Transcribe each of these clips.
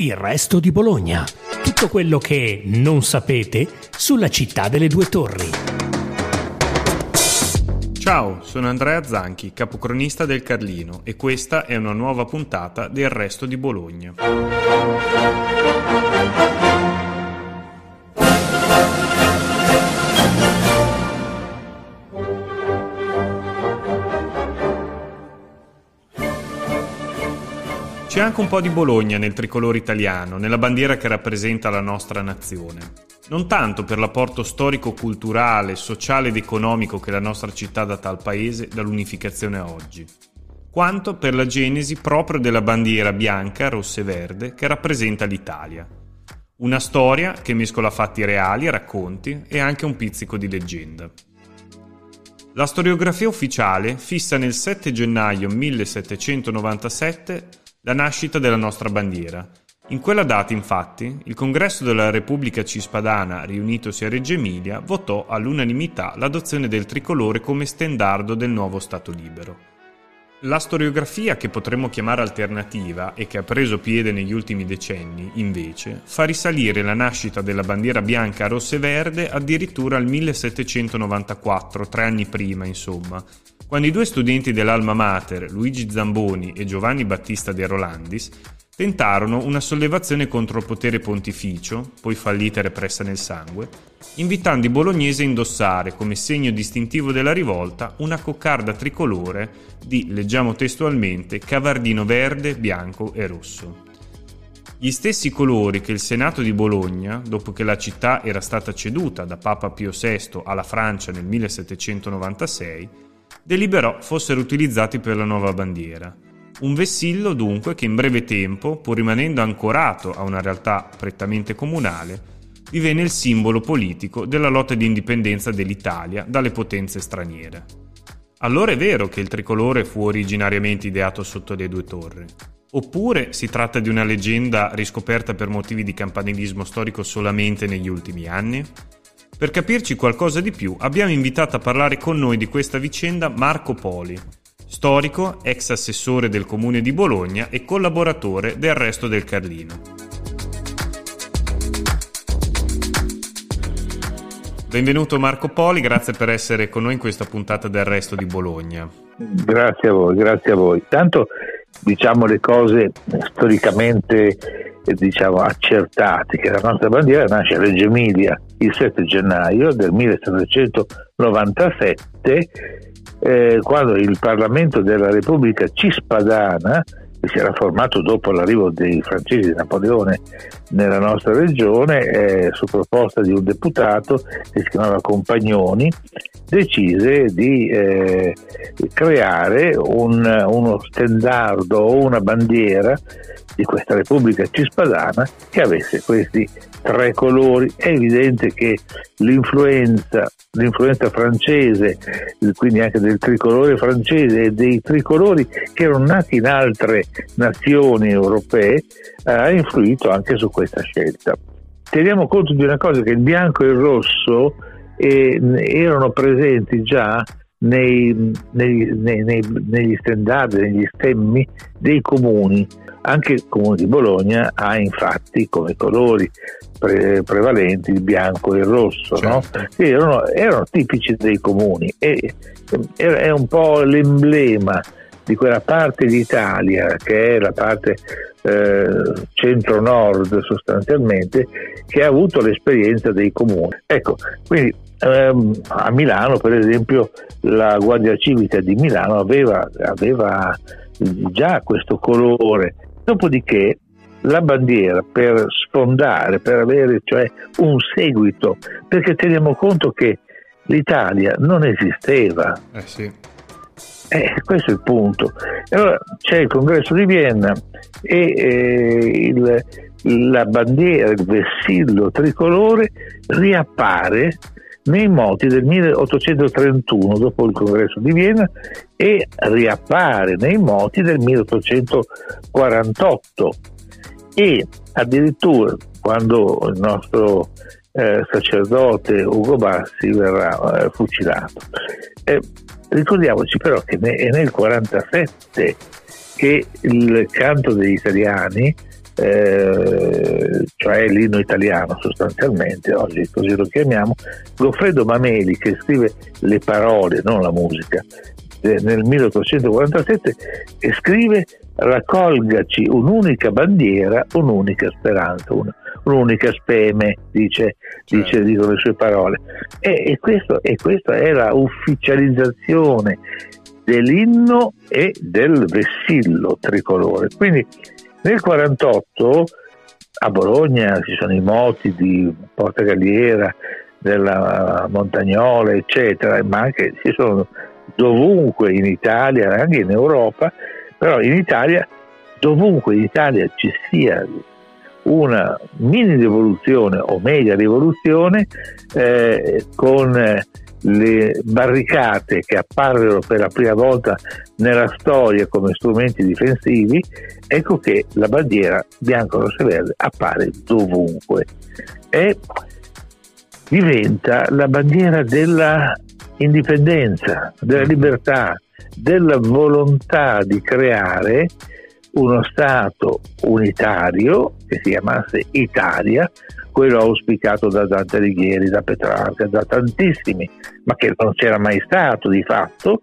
Il resto di Bologna. Tutto quello che non sapete sulla città delle due torri. Ciao, sono Andrea Zanchi, capocronista del Carlino e questa è una nuova puntata del resto di Bologna. C'è anche un po' di Bologna nel tricolore italiano, nella bandiera che rappresenta la nostra nazione. Non tanto per l'apporto storico-culturale, sociale ed economico che la nostra città dà al paese dall'unificazione a oggi, quanto per la genesi proprio della bandiera bianca, rossa e verde che rappresenta l'Italia. Una storia che mescola fatti reali, racconti e anche un pizzico di leggenda. La storiografia ufficiale fissa nel 7 gennaio 1797 la nascita della nostra bandiera. In quella data, infatti, il Congresso della Repubblica Cispadana, riunitosi a Reggio Emilia, votò all'unanimità l'adozione del tricolore come stendardo del nuovo Stato libero. La storiografia che potremmo chiamare alternativa e che ha preso piede negli ultimi decenni, invece, fa risalire la nascita della bandiera bianca, rossa e verde addirittura al 1794, tre anni prima, insomma, quando i due studenti dell'Alma Mater, Luigi Zamboni e Giovanni Battista De Rolandis, tentarono una sollevazione contro il potere pontificio, poi fallita e repressa nel sangue, invitando i bolognesi a indossare come segno distintivo della rivolta una coccarda tricolore di, leggiamo testualmente, cavardino verde, bianco e rosso. Gli stessi colori che il Senato di Bologna, dopo che la città era stata ceduta da Papa Pio VI alla Francia nel 1796, deliberò fossero utilizzati per la nuova bandiera. Un vessillo dunque che in breve tempo, pur rimanendo ancorato a una realtà prettamente comunale, divenne il simbolo politico della lotta di indipendenza dell'Italia dalle potenze straniere. Allora è vero che il tricolore fu originariamente ideato sotto le due torri. Oppure si tratta di una leggenda riscoperta per motivi di campanilismo storico solamente negli ultimi anni? Per capirci qualcosa di più abbiamo invitato a parlare con noi di questa vicenda Marco Poli, storico, ex assessore del comune di Bologna e collaboratore del Resto del Carlino. Benvenuto Marco Poli, grazie per essere con noi in questa puntata del Resto di Bologna. Grazie a voi, grazie a voi. Tanto diciamo le cose storicamente diciamo, accertate che la nostra bandiera nasce a Reggio Emilia il 7 gennaio del 1797 eh, quando il Parlamento della Repubblica Cispadana che si era formato dopo l'arrivo dei francesi di Napoleone nella nostra regione, eh, su proposta di un deputato che si chiamava Compagnoni, decise di eh, creare un, uno stendardo o una bandiera di questa Repubblica Cispadana che avesse questi tre colori. È evidente che l'influenza, l'influenza francese, quindi anche del tricolore francese e dei tricolori che erano nati in altre nazioni europee, ha influito anche su questa scelta. Teniamo conto di una cosa che il bianco e il rosso eh, erano presenti già nei, nei, nei, negli standard, negli stemmi dei comuni. Anche il comune di Bologna ha infatti come colori pre- prevalenti il bianco e il rosso, certo. no? erano, erano, tipici dei comuni e è un po' l'emblema di quella parte d'Italia che è la parte eh, centro-nord sostanzialmente che ha avuto l'esperienza dei comuni. Ecco, quindi ehm, a Milano per esempio la Guardia Civica di Milano aveva, aveva già questo colore, dopodiché la bandiera per sfondare, per avere cioè un seguito, perché teniamo conto che l'Italia non esisteva. Eh sì. Eh, questo è il punto. Allora c'è il congresso di Vienna e eh, il, la bandiera, il vessillo tricolore riappare nei moti del 1831 dopo il congresso di Vienna e riappare nei moti del 1848 e addirittura quando il nostro eh, sacerdote Ugo Bassi verrà eh, fucilato. Eh, ricordiamoci però che è nel 1947 che il canto degli italiani eh, cioè l'inno italiano sostanzialmente, oggi così lo chiamiamo, Goffredo Mameli che scrive le parole, non la musica, nel 1847 e scrive raccolgaci un'unica bandiera, un'unica speranza, una, un'unica speme, dice, dice, certo. dicono le sue parole. E, e, questo, e questa è la ufficializzazione dell'inno e del vessillo tricolore. Quindi nel 1948 a Bologna ci sono i moti di Porta Galliera, della Montagnola, eccetera, ma anche ci sono dovunque in Italia, anche in Europa, però in Italia, dovunque in Italia ci sia una mini rivoluzione o media rivoluzione eh, con le barricate che apparvero per la prima volta nella storia come strumenti difensivi, ecco che la bandiera bianco, rosso e verde appare dovunque. E diventa la bandiera della indipendenza, della libertà, della volontà di creare uno Stato unitario che si chiamasse Italia, quello auspicato da Dante Alighieri, da Petrarca, da tantissimi, ma che non c'era mai stato di fatto.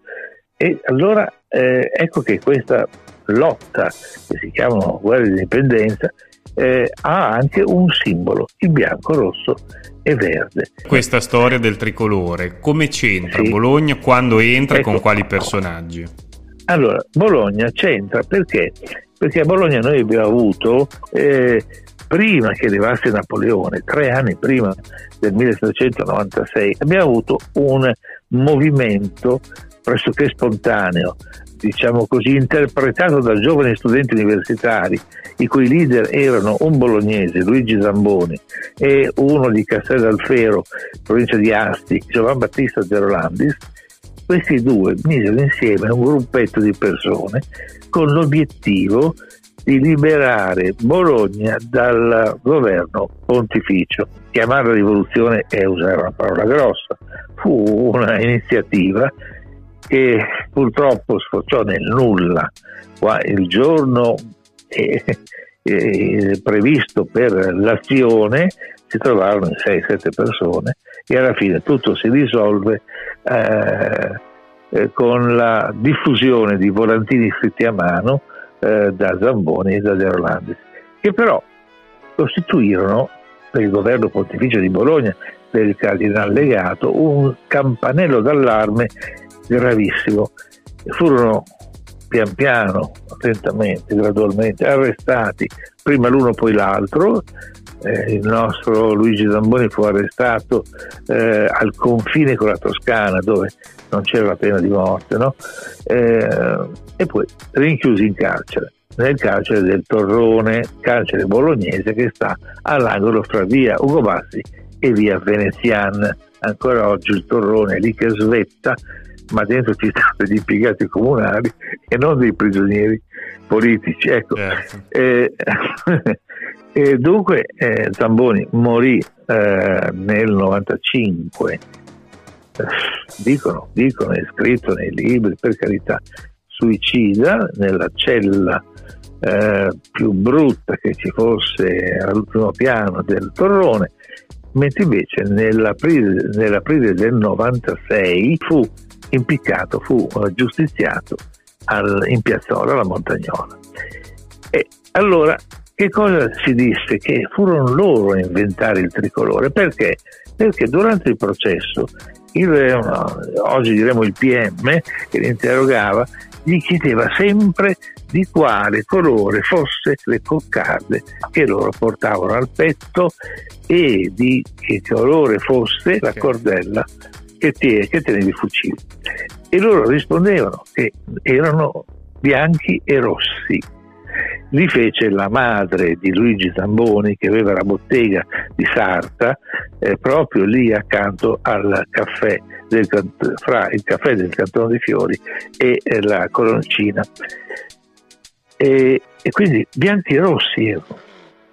E allora eh, ecco che questa lotta, che si chiama guerra di indipendenza, eh, ha anche un simbolo, il bianco, rosso e verde. Questa storia del tricolore, come c'entra sì. Bologna, quando entra ecco. con quali personaggi? Allora, Bologna c'entra perché? Perché a Bologna noi abbiamo avuto, eh, prima che arrivasse Napoleone, tre anni prima del 1796, abbiamo avuto un movimento pressoché spontaneo diciamo così, interpretato da giovani studenti universitari, i cui leader erano un bolognese, Luigi Zamboni, e uno di Castel provincia di Asti, Giovan Battista Gerolandis, questi due misero insieme un gruppetto di persone con l'obiettivo di liberare Bologna dal governo pontificio. Chiamarla rivoluzione è usare una parola grossa. Fu una iniziativa che purtroppo sfociò nel nulla. Il giorno previsto per l'azione si trovarono in 6-7 persone e alla fine tutto si risolve eh, eh, con la diffusione di volantini scritti a mano eh, da Zamboni e da De Rolandis, che però costituirono per il governo pontificio di Bologna, per il cardinale legato, un campanello d'allarme gravissimo. Furono pian piano, attentamente, gradualmente arrestati, prima l'uno poi l'altro. Eh, il nostro Luigi Zamboni fu arrestato eh, al confine con la Toscana dove non c'era la pena di morte no? eh, e poi rinchiusi in carcere nel carcere del Torrone, carcere bolognese che sta all'angolo fra via Ugo Bassi e via Venezian. Ancora oggi il Torrone è lì che svetta ma dentro ci stanno degli impiegati comunali e non dei prigionieri politici. Ecco. Certo. Eh, e dunque eh, Zamboni morì eh, nel 95, dicono, dicono, è scritto nei libri, per carità, suicida nella cella eh, più brutta che ci fosse all'ultimo piano del torrone, mentre invece nell'aprile, nell'aprile del 96 fu impiccato, fu uh, giustiziato al, in piazzola alla Montagnola. E allora che cosa si disse? Che furono loro a inventare il tricolore. Perché? Perché durante il processo, il, oggi diremo il PM, che li interrogava, gli chiedeva sempre di quale colore fosse le coccarde che loro portavano al petto e di che colore fosse la cordella che, tie, che tenevi il fucile. E loro rispondevano che erano bianchi e rossi. Li fece la madre di Luigi Zamboni che aveva la bottega di Sarta eh, proprio lì accanto al caffè del, fra il caffè del Cantone dei Fiori e eh, la Coroncina. E, e quindi bianchi e rossi erano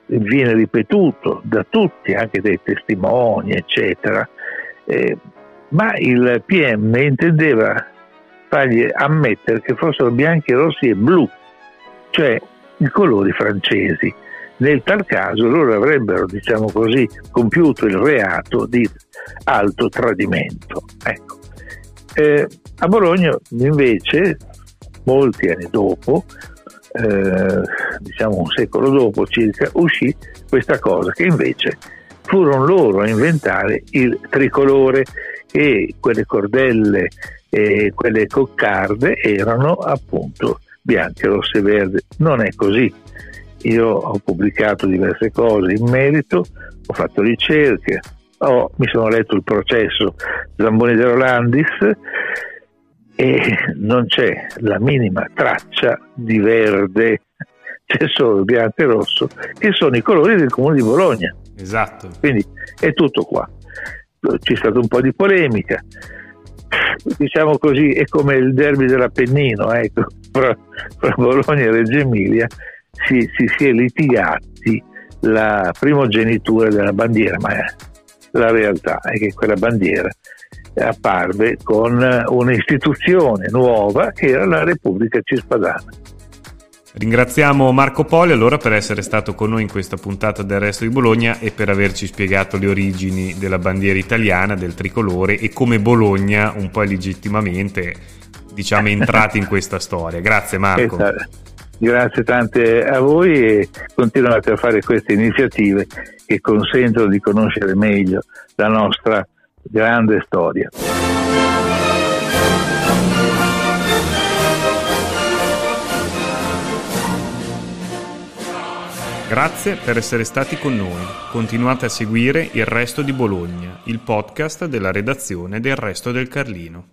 viene ripetuto da tutti, anche dai testimoni, eccetera. Eh, ma il PM intendeva fargli ammettere che fossero bianchi, rossi e blu, cioè i colori francesi. Nel tal caso loro avrebbero, diciamo così, compiuto il reato di alto tradimento. Ecco. Eh, a Bologna invece, molti anni dopo, eh, diciamo un secolo dopo circa, uscì questa cosa che invece furono loro a inventare il tricolore e quelle cordelle e quelle coccarde erano appunto bianche, rosse e verdi. Non è così. Io ho pubblicato diverse cose in merito, ho fatto ricerche, ho, mi sono letto il processo Zamboni de Rolandis e non c'è la minima traccia di verde, c'è solo bianco e rosso, che sono i colori del comune di Bologna. Esatto. Quindi è tutto qua. C'è stata un po' di polemica, diciamo così, è come il derby dell'Appennino, ecco, fra, fra Bologna e Reggio Emilia si, si, si è litigati la primogenitura della bandiera, ma la realtà è che quella bandiera apparve con un'istituzione nuova che era la Repubblica Cispadana. Ringraziamo Marco Poli allora per essere stato con noi in questa puntata del Resto di Bologna e per averci spiegato le origini della bandiera italiana, del tricolore e come Bologna un po' illegittimamente diciamo è entrata in questa storia. Grazie Marco. Grazie tante a voi e continuate a fare queste iniziative che consentono di conoscere meglio la nostra grande storia. Grazie per essere stati con noi. Continuate a seguire Il Resto di Bologna, il podcast della redazione del Resto del Carlino.